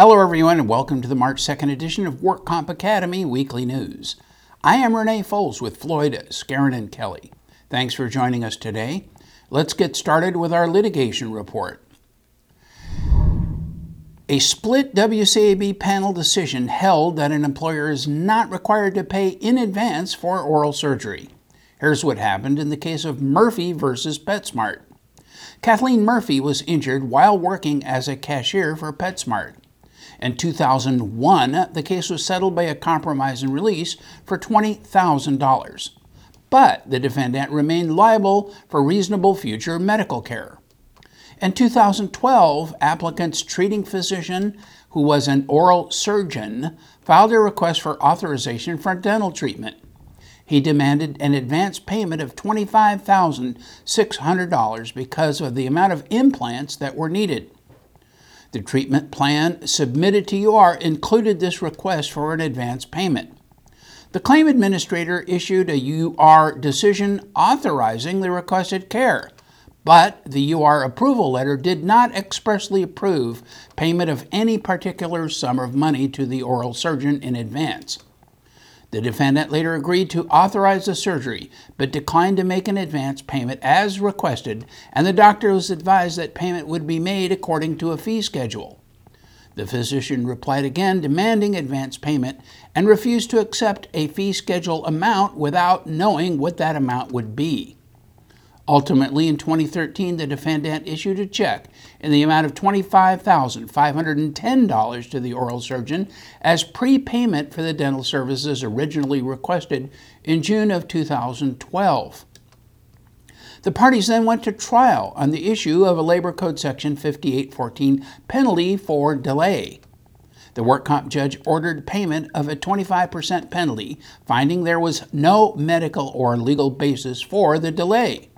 Hello, everyone, and welcome to the March 2nd edition of Work Comp Academy Weekly News. I am Renee Foles with Floyd, Skeren, and Kelly. Thanks for joining us today. Let's get started with our litigation report. A split WCAB panel decision held that an employer is not required to pay in advance for oral surgery. Here's what happened in the case of Murphy versus PetSmart. Kathleen Murphy was injured while working as a cashier for PetSmart. In 2001, the case was settled by a compromise and release for $20,000. But the defendant remained liable for reasonable future medical care. In 2012, applicant's treating physician, who was an oral surgeon, filed a request for authorization for dental treatment. He demanded an advance payment of $25,600 because of the amount of implants that were needed. The treatment plan submitted to UR included this request for an advance payment. The claim administrator issued a UR decision authorizing the requested care, but the UR approval letter did not expressly approve payment of any particular sum of money to the oral surgeon in advance. The defendant later agreed to authorize the surgery, but declined to make an advance payment as requested, and the doctor was advised that payment would be made according to a fee schedule. The physician replied again, demanding advance payment, and refused to accept a fee schedule amount without knowing what that amount would be. Ultimately, in 2013, the defendant issued a check in the amount of $25,510 to the oral surgeon as prepayment for the dental services originally requested in June of 2012. The parties then went to trial on the issue of a Labor Code Section 5814 penalty for delay. The work comp judge ordered payment of a 25% penalty, finding there was no medical or legal basis for the delay.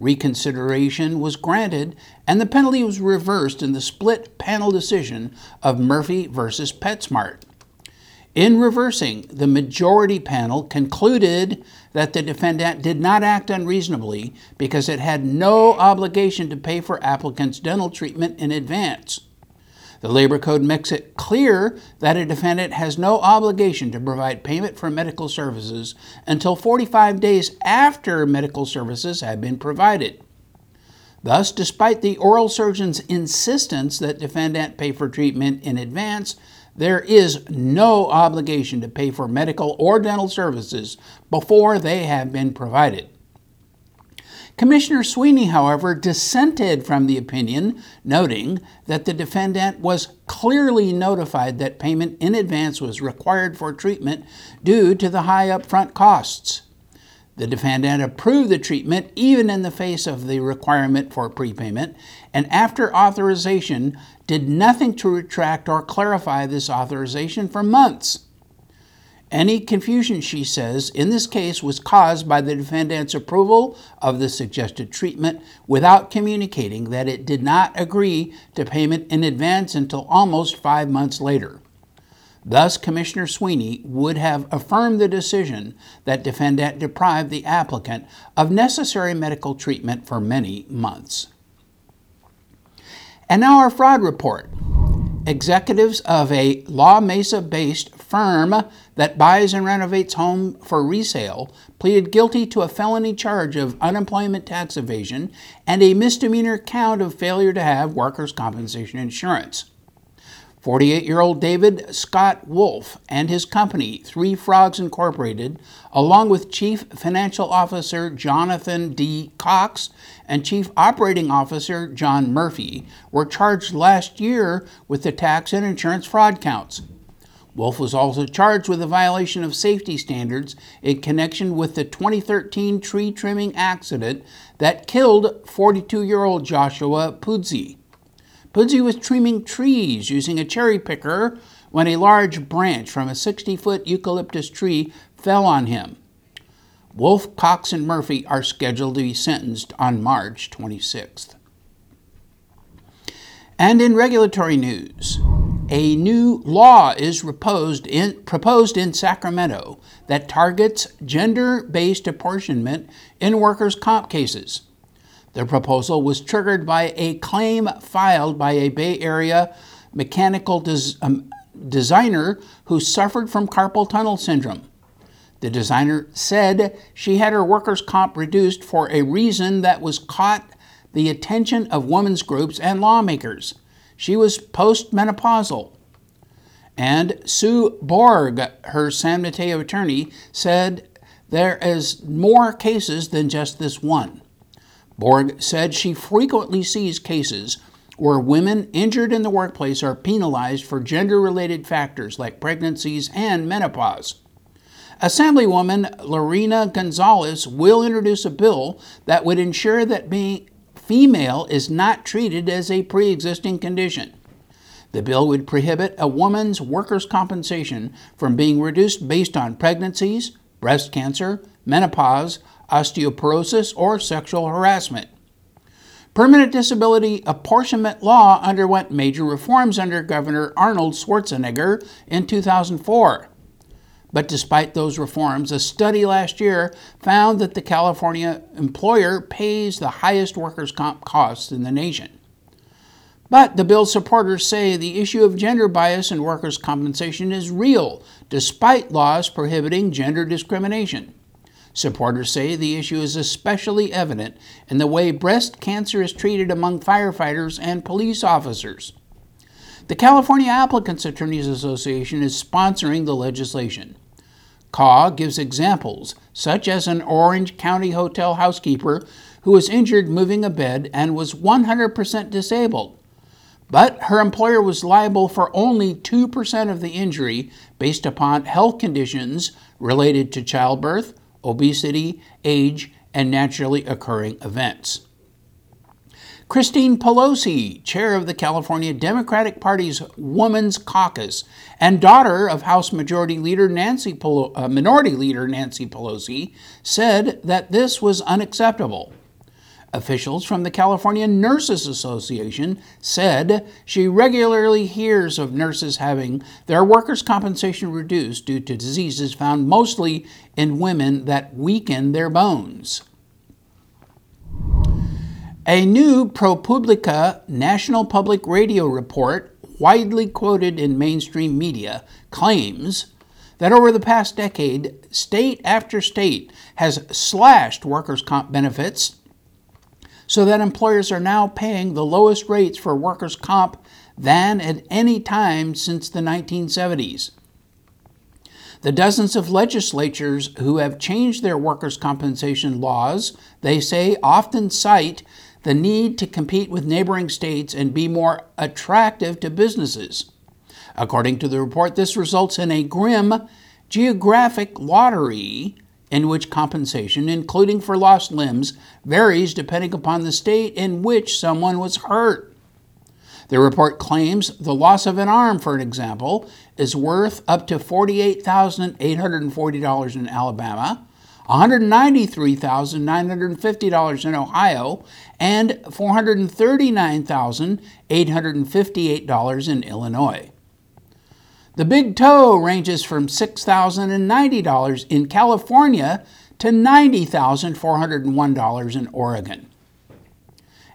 Reconsideration was granted, and the penalty was reversed in the split panel decision of Murphy versus PetSmart. In reversing, the majority panel concluded that the defendant did not act unreasonably because it had no obligation to pay for applicants' dental treatment in advance. The Labor Code makes it clear that a defendant has no obligation to provide payment for medical services until 45 days after medical services have been provided. Thus, despite the oral surgeon's insistence that defendant pay for treatment in advance, there is no obligation to pay for medical or dental services before they have been provided. Commissioner Sweeney, however, dissented from the opinion, noting that the defendant was clearly notified that payment in advance was required for treatment due to the high upfront costs. The defendant approved the treatment even in the face of the requirement for prepayment, and after authorization, did nothing to retract or clarify this authorization for months. Any confusion, she says, in this case was caused by the defendant's approval of the suggested treatment without communicating that it did not agree to payment in advance until almost five months later. Thus, Commissioner Sweeney would have affirmed the decision that defendant deprived the applicant of necessary medical treatment for many months. And now our fraud report. Executives of a La Mesa based firm that buys and renovates home for resale pleaded guilty to a felony charge of unemployment tax evasion and a misdemeanor count of failure to have workers' compensation insurance. 48 year old David Scott Wolf and his company, Three Frogs Incorporated, along with Chief Financial Officer Jonathan D. Cox and Chief Operating Officer John Murphy, were charged last year with the tax and insurance fraud counts. Wolf was also charged with a violation of safety standards in connection with the 2013 tree trimming accident that killed 42 year old Joshua Pudzi. Pudzi was trimming trees using a cherry picker when a large branch from a 60 foot eucalyptus tree fell on him. Wolf, Cox, and Murphy are scheduled to be sentenced on March 26th. And in regulatory news, a new law is proposed in, proposed in Sacramento that targets gender based apportionment in workers' comp cases. The proposal was triggered by a claim filed by a Bay Area mechanical des- um, designer who suffered from carpal tunnel syndrome. The designer said she had her workers' comp reduced for a reason that was caught the attention of women's groups and lawmakers. She was postmenopausal. And Sue Borg, her San Mateo attorney, said there is more cases than just this one. Borg said she frequently sees cases where women injured in the workplace are penalized for gender related factors like pregnancies and menopause. Assemblywoman Lorena Gonzalez will introduce a bill that would ensure that being female is not treated as a pre existing condition. The bill would prohibit a woman's workers' compensation from being reduced based on pregnancies, breast cancer, menopause, osteoporosis, or sexual harassment. Permanent disability apportionment law underwent major reforms under Governor Arnold Schwarzenegger in 2004. But despite those reforms, a study last year found that the California employer pays the highest workers' comp costs in the nation. But the bill's supporters say the issue of gender bias in workers' compensation is real, despite laws prohibiting gender discrimination. Supporters say the issue is especially evident in the way breast cancer is treated among firefighters and police officers. The California Applicants Attorneys Association is sponsoring the legislation. CAW gives examples, such as an Orange County hotel housekeeper who was injured moving a bed and was 100% disabled. But her employer was liable for only 2% of the injury based upon health conditions related to childbirth, obesity, age, and naturally occurring events. Christine Pelosi, chair of the California Democratic Party's Women's Caucus and daughter of House Majority Leader Nancy Pelo- uh, Minority Leader Nancy Pelosi, said that this was unacceptable. Officials from the California Nurses Association said she regularly hears of nurses having their workers' compensation reduced due to diseases found mostly in women that weaken their bones. A new ProPublica National Public Radio report, widely quoted in mainstream media, claims that over the past decade, state after state has slashed workers' comp benefits so that employers are now paying the lowest rates for workers' comp than at any time since the 1970s. The dozens of legislatures who have changed their workers' compensation laws, they say, often cite the need to compete with neighboring states and be more attractive to businesses. According to the report, this results in a grim geographic lottery in which compensation, including for lost limbs, varies depending upon the state in which someone was hurt. The report claims the loss of an arm, for example, is worth up to $48,840 in Alabama, $193,950 in Ohio, and $439,858 in Illinois. The big toe ranges from $6,090 in California to $90,401 in Oregon.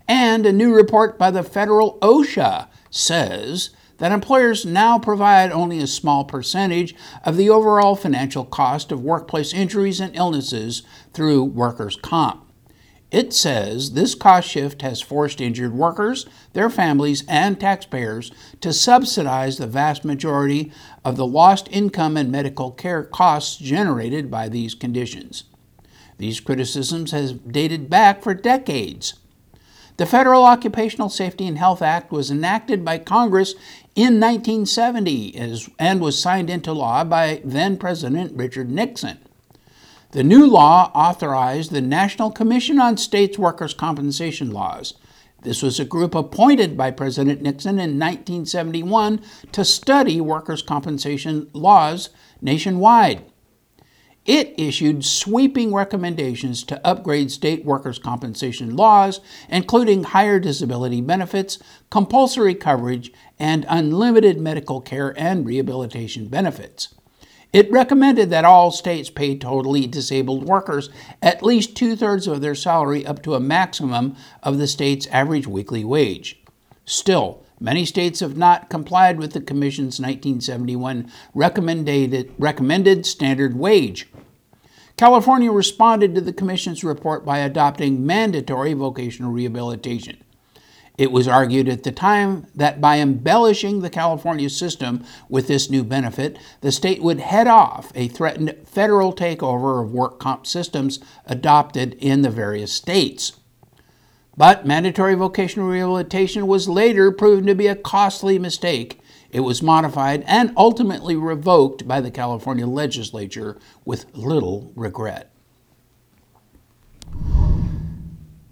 And a new report by the federal OSHA says that employers now provide only a small percentage of the overall financial cost of workplace injuries and illnesses through workers' comp. It says this cost shift has forced injured workers, their families, and taxpayers to subsidize the vast majority of the lost income and medical care costs generated by these conditions. These criticisms have dated back for decades. The Federal Occupational Safety and Health Act was enacted by Congress in 1970 and was signed into law by then President Richard Nixon. The new law authorized the National Commission on States Workers' Compensation Laws. This was a group appointed by President Nixon in 1971 to study workers' compensation laws nationwide. It issued sweeping recommendations to upgrade state workers' compensation laws, including higher disability benefits, compulsory coverage, and unlimited medical care and rehabilitation benefits. It recommended that all states pay totally disabled workers at least two thirds of their salary up to a maximum of the state's average weekly wage. Still, Many states have not complied with the Commission's 1971 recommended, recommended standard wage. California responded to the Commission's report by adopting mandatory vocational rehabilitation. It was argued at the time that by embellishing the California system with this new benefit, the state would head off a threatened federal takeover of work comp systems adopted in the various states. But mandatory vocational rehabilitation was later proven to be a costly mistake. It was modified and ultimately revoked by the California legislature with little regret.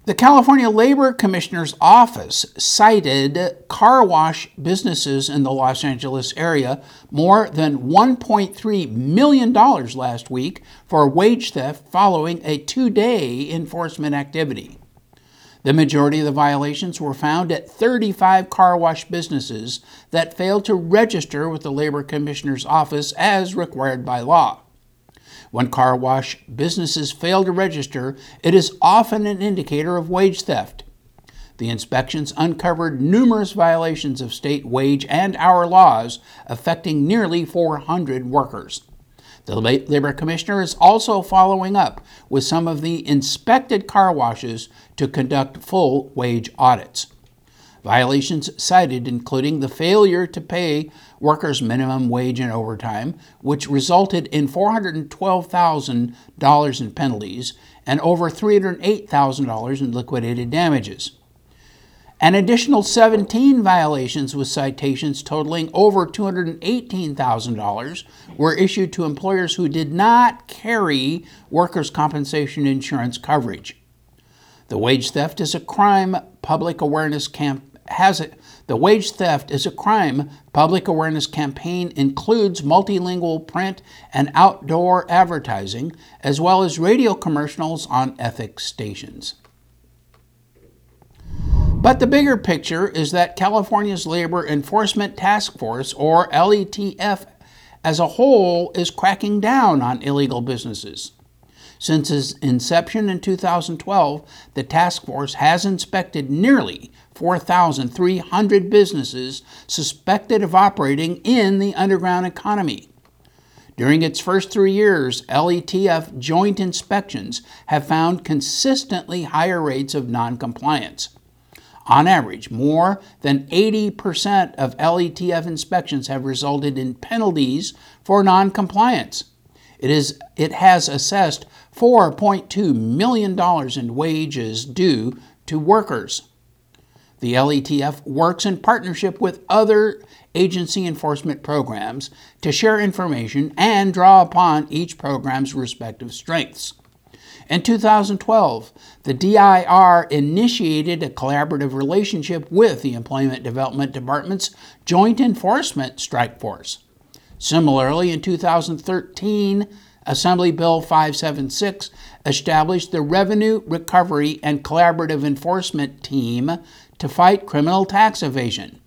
The California Labor Commissioner's Office cited car wash businesses in the Los Angeles area more than $1.3 million last week for wage theft following a two day enforcement activity. The majority of the violations were found at 35 car wash businesses that failed to register with the Labor Commissioner's Office as required by law. When car wash businesses fail to register, it is often an indicator of wage theft. The inspections uncovered numerous violations of state wage and hour laws affecting nearly 400 workers. The Labor Commissioner is also following up with some of the inspected car washes to conduct full wage audits. Violations cited including the failure to pay workers minimum wage and overtime, which resulted in $412,000 in penalties and over $308,000 in liquidated damages. An additional 17 violations with citations totaling over $218,000 were issued to employers who did not carry workers' compensation insurance coverage. The wage theft is a crime public awareness camp has it. The wage theft is a crime. Public awareness campaign includes multilingual print and outdoor advertising, as well as radio commercials on ethics stations. But the bigger picture is that California's Labor Enforcement Task Force, or LETF, as a whole, is cracking down on illegal businesses. Since its inception in 2012, the task force has inspected nearly 4,300 businesses suspected of operating in the underground economy. During its first three years, LETF joint inspections have found consistently higher rates of noncompliance. On average, more than 80% of LETF inspections have resulted in penalties for noncompliance. It, is, it has assessed $4.2 million in wages due to workers. The LETF works in partnership with other agency enforcement programs to share information and draw upon each program's respective strengths. In 2012, the DIR initiated a collaborative relationship with the Employment Development Department's Joint Enforcement Strike Force. Similarly, in 2013, Assembly Bill 576 established the Revenue Recovery and Collaborative Enforcement Team to fight criminal tax evasion.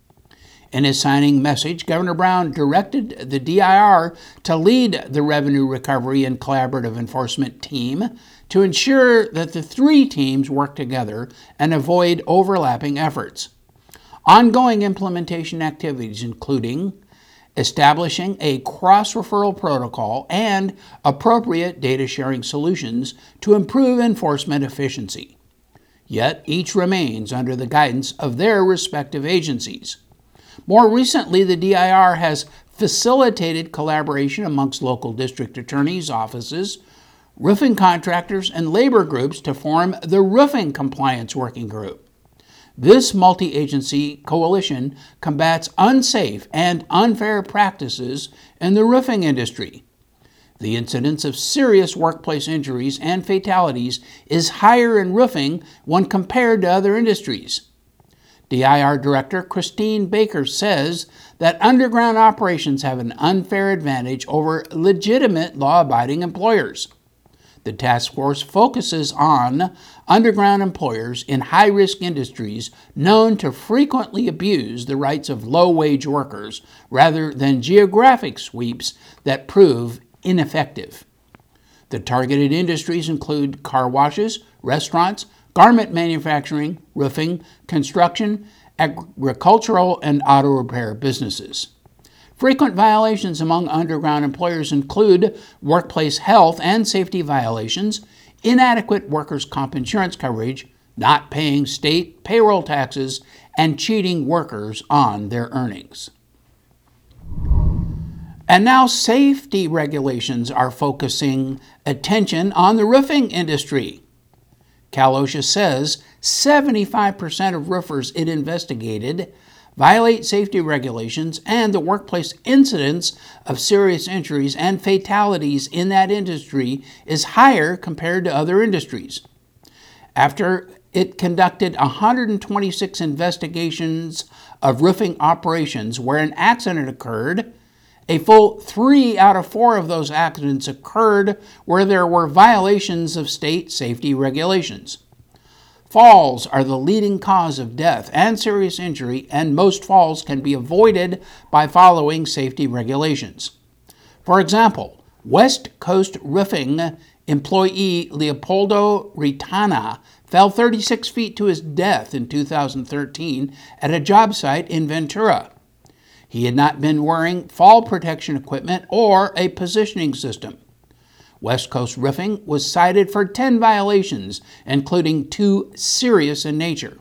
In his signing message, Governor Brown directed the DIR to lead the Revenue Recovery and Collaborative Enforcement Team to ensure that the three teams work together and avoid overlapping efforts. Ongoing implementation activities, including establishing a cross referral protocol and appropriate data sharing solutions to improve enforcement efficiency. Yet each remains under the guidance of their respective agencies. More recently, the DIR has facilitated collaboration amongst local district attorneys' offices, roofing contractors, and labor groups to form the Roofing Compliance Working Group. This multi agency coalition combats unsafe and unfair practices in the roofing industry. The incidence of serious workplace injuries and fatalities is higher in roofing when compared to other industries. DIR Director Christine Baker says that underground operations have an unfair advantage over legitimate law abiding employers. The task force focuses on underground employers in high risk industries known to frequently abuse the rights of low wage workers rather than geographic sweeps that prove ineffective. The targeted industries include car washes, restaurants, garment manufacturing, roofing, construction, agricultural, and auto repair businesses. Frequent violations among underground employers include workplace health and safety violations, inadequate workers' comp insurance coverage, not paying state payroll taxes, and cheating workers on their earnings. And now, safety regulations are focusing attention on the roofing industry. Cal OSHA says 75% of roofers it investigated violate safety regulations, and the workplace incidence of serious injuries and fatalities in that industry is higher compared to other industries. After it conducted 126 investigations of roofing operations where an accident occurred, a full three out of four of those accidents occurred where there were violations of state safety regulations. Falls are the leading cause of death and serious injury, and most falls can be avoided by following safety regulations. For example, West Coast Roofing employee Leopoldo Ritana fell 36 feet to his death in 2013 at a job site in Ventura. He had not been wearing fall protection equipment or a positioning system. West Coast Roofing was cited for 10 violations, including two serious in nature.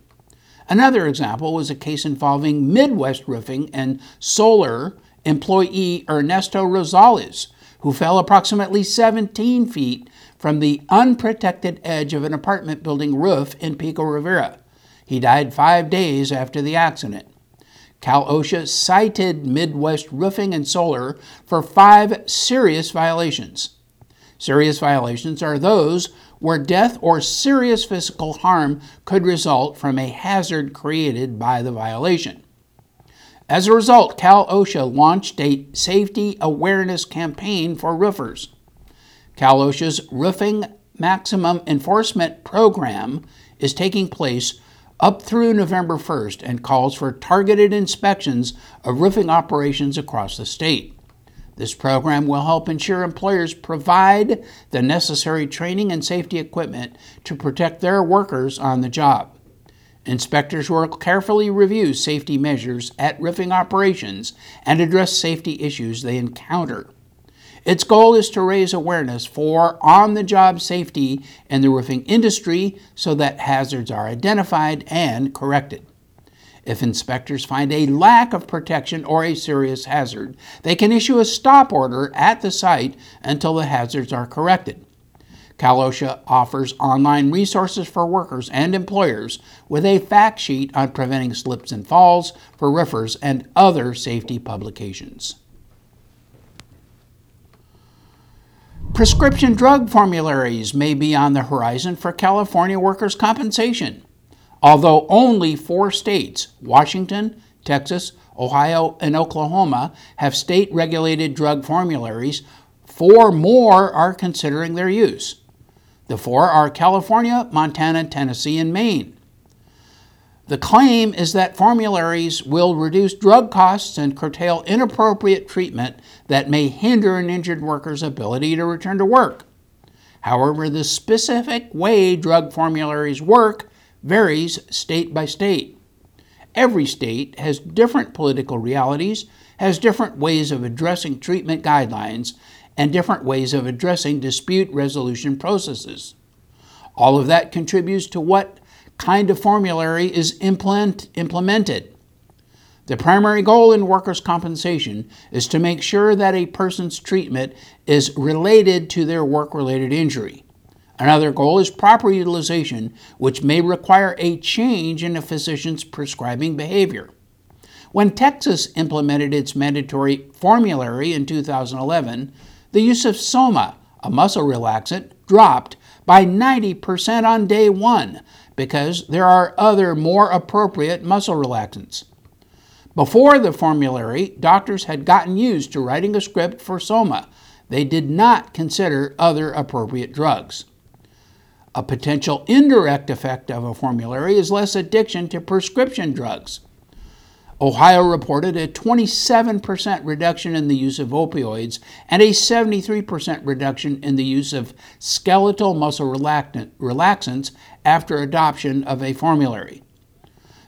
Another example was a case involving Midwest Roofing and Solar employee Ernesto Rosales, who fell approximately 17 feet from the unprotected edge of an apartment building roof in Pico Rivera. He died five days after the accident. Cal OSHA cited Midwest Roofing and Solar for five serious violations. Serious violations are those where death or serious physical harm could result from a hazard created by the violation. As a result, Cal OSHA launched a safety awareness campaign for roofers. Cal OSHA's Roofing Maximum Enforcement Program is taking place up through November 1st and calls for targeted inspections of roofing operations across the state. This program will help ensure employers provide the necessary training and safety equipment to protect their workers on the job. Inspectors will carefully review safety measures at roofing operations and address safety issues they encounter. Its goal is to raise awareness for on the job safety in the roofing industry so that hazards are identified and corrected. If inspectors find a lack of protection or a serious hazard, they can issue a stop order at the site until the hazards are corrected. Cal OSHA offers online resources for workers and employers with a fact sheet on preventing slips and falls for roofers and other safety publications. Prescription drug formularies may be on the horizon for California workers' compensation. Although only four states, Washington, Texas, Ohio, and Oklahoma, have state regulated drug formularies, four more are considering their use. The four are California, Montana, Tennessee, and Maine. The claim is that formularies will reduce drug costs and curtail inappropriate treatment that may hinder an injured worker's ability to return to work. However, the specific way drug formularies work varies state by state. Every state has different political realities, has different ways of addressing treatment guidelines, and different ways of addressing dispute resolution processes. All of that contributes to what kind of formulary is implement, implemented. The primary goal in workers' compensation is to make sure that a person's treatment is related to their work related injury. Another goal is proper utilization, which may require a change in a physician's prescribing behavior. When Texas implemented its mandatory formulary in 2011, the use of Soma, a muscle relaxant, dropped by 90% on day one because there are other more appropriate muscle relaxants. Before the formulary, doctors had gotten used to writing a script for Soma. They did not consider other appropriate drugs. A potential indirect effect of a formulary is less addiction to prescription drugs. Ohio reported a 27% reduction in the use of opioids and a 73% reduction in the use of skeletal muscle relaxants after adoption of a formulary.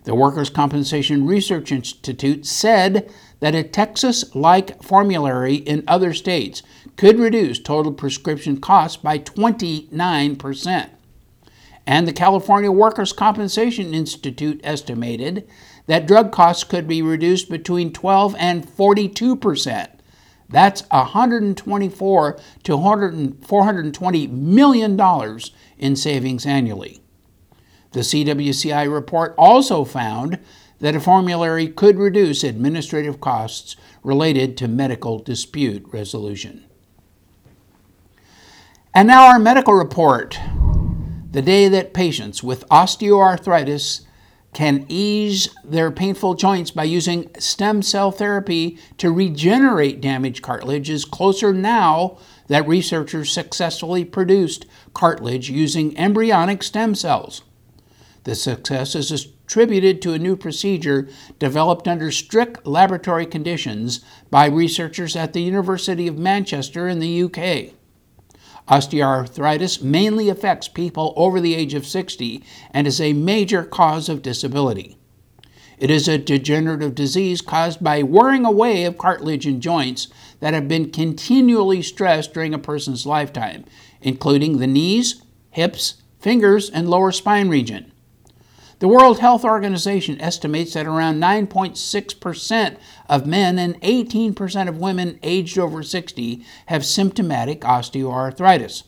The Workers' Compensation Research Institute said that a Texas like formulary in other states could reduce total prescription costs by 29%. And the California Workers' Compensation Institute estimated that drug costs could be reduced between 12 and 42%. That's 124 to 420 million dollars in savings annually. The CWCI report also found that a formulary could reduce administrative costs related to medical dispute resolution. And now our medical report. The day that patients with osteoarthritis can ease their painful joints by using stem cell therapy to regenerate damaged cartilage is closer now that researchers successfully produced cartilage using embryonic stem cells. The success is attributed to a new procedure developed under strict laboratory conditions by researchers at the University of Manchester in the UK. Osteoarthritis mainly affects people over the age of 60 and is a major cause of disability. It is a degenerative disease caused by wearing away of cartilage in joints that have been continually stressed during a person's lifetime, including the knees, hips, fingers, and lower spine region. The World Health Organization estimates that around 9.6% of men and 18% of women aged over 60 have symptomatic osteoarthritis.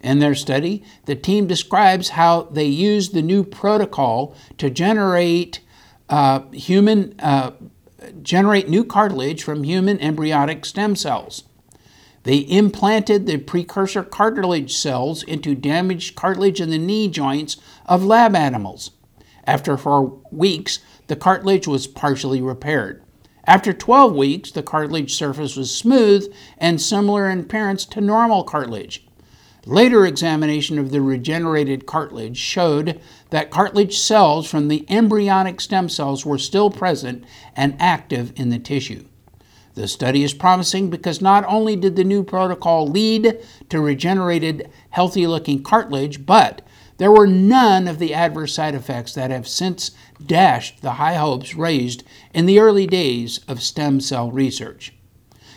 In their study, the team describes how they used the new protocol to generate uh, human uh, generate new cartilage from human embryonic stem cells. They implanted the precursor cartilage cells into damaged cartilage in the knee joints of lab animals. After four weeks, the cartilage was partially repaired. After 12 weeks, the cartilage surface was smooth and similar in appearance to normal cartilage. Later examination of the regenerated cartilage showed that cartilage cells from the embryonic stem cells were still present and active in the tissue. The study is promising because not only did the new protocol lead to regenerated, healthy looking cartilage, but there were none of the adverse side effects that have since dashed the high hopes raised in the early days of stem cell research.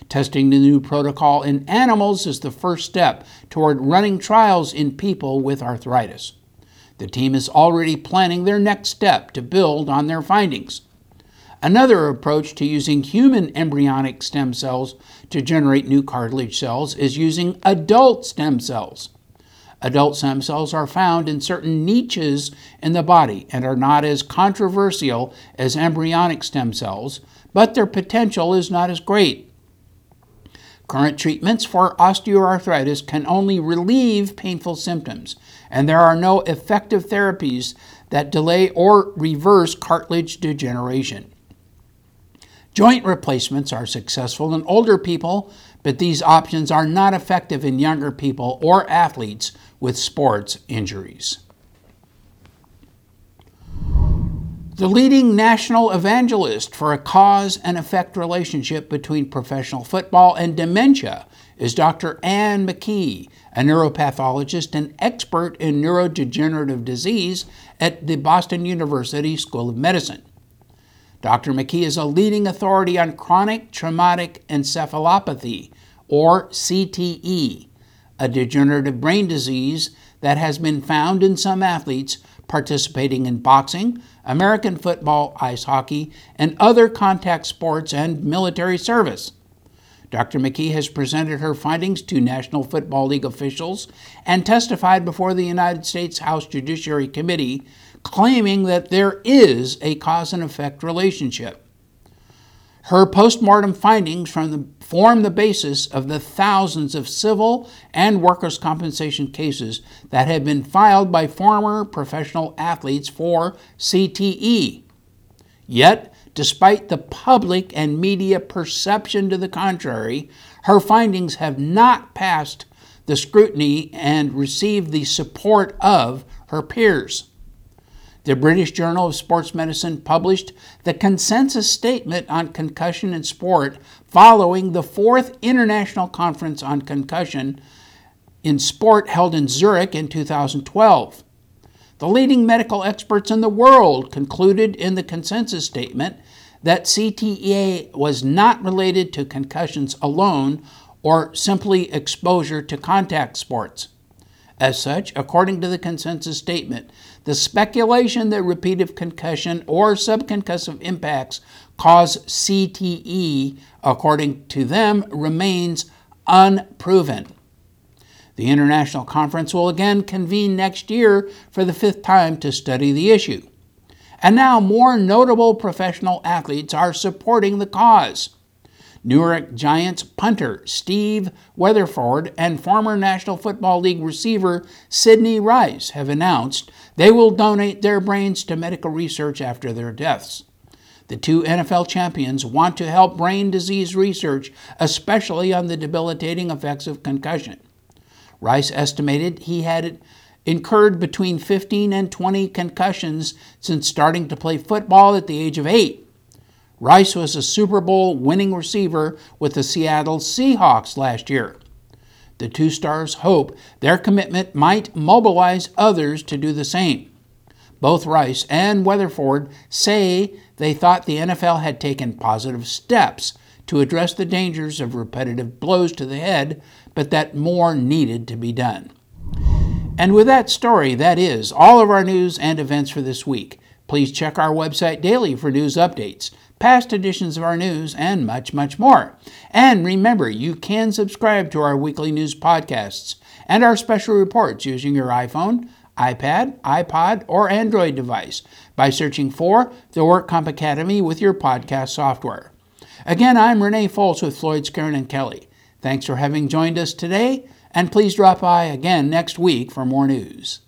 Testing the new protocol in animals is the first step toward running trials in people with arthritis. The team is already planning their next step to build on their findings. Another approach to using human embryonic stem cells to generate new cartilage cells is using adult stem cells. Adult stem cells are found in certain niches in the body and are not as controversial as embryonic stem cells, but their potential is not as great. Current treatments for osteoarthritis can only relieve painful symptoms, and there are no effective therapies that delay or reverse cartilage degeneration. Joint replacements are successful in older people, but these options are not effective in younger people or athletes with sports injuries. The leading national evangelist for a cause and effect relationship between professional football and dementia is Dr. Ann McKee, a neuropathologist and expert in neurodegenerative disease at the Boston University School of Medicine. Dr. McKee is a leading authority on chronic traumatic encephalopathy, or CTE, a degenerative brain disease that has been found in some athletes participating in boxing, American football, ice hockey, and other contact sports and military service. Dr. McKee has presented her findings to National Football League officials and testified before the United States House Judiciary Committee, claiming that there is a cause and effect relationship. Her postmortem findings the, form the basis of the thousands of civil and workers' compensation cases that have been filed by former professional athletes for CTE. Yet, despite the public and media perception to the contrary, her findings have not passed the scrutiny and received the support of her peers. The British Journal of Sports Medicine published the consensus statement on concussion in sport following the fourth International Conference on Concussion in Sport held in Zurich in 2012. The leading medical experts in the world concluded in the consensus statement that CTE was not related to concussions alone or simply exposure to contact sports. As such, according to the consensus statement, the speculation that repeated concussion or subconcussive impacts cause CTE, according to them, remains unproven. The international conference will again convene next year for the fifth time to study the issue. And now more notable professional athletes are supporting the cause. New York Giants punter Steve Weatherford and former National Football League receiver Sidney Rice have announced they will donate their brains to medical research after their deaths. The two NFL champions want to help brain disease research, especially on the debilitating effects of concussion. Rice estimated he had incurred between 15 and 20 concussions since starting to play football at the age of eight. Rice was a Super Bowl winning receiver with the Seattle Seahawks last year. The two stars hope their commitment might mobilize others to do the same. Both Rice and Weatherford say they thought the NFL had taken positive steps to address the dangers of repetitive blows to the head, but that more needed to be done. And with that story, that is all of our news and events for this week. Please check our website daily for news updates past editions of our news, and much, much more. And remember, you can subscribe to our weekly news podcasts and our special reports using your iPhone, iPad, iPod, or Android device by searching for the WorkComp Academy with your podcast software. Again, I'm Renee Foltz with Floyd Skeren and Kelly. Thanks for having joined us today, and please drop by again next week for more news.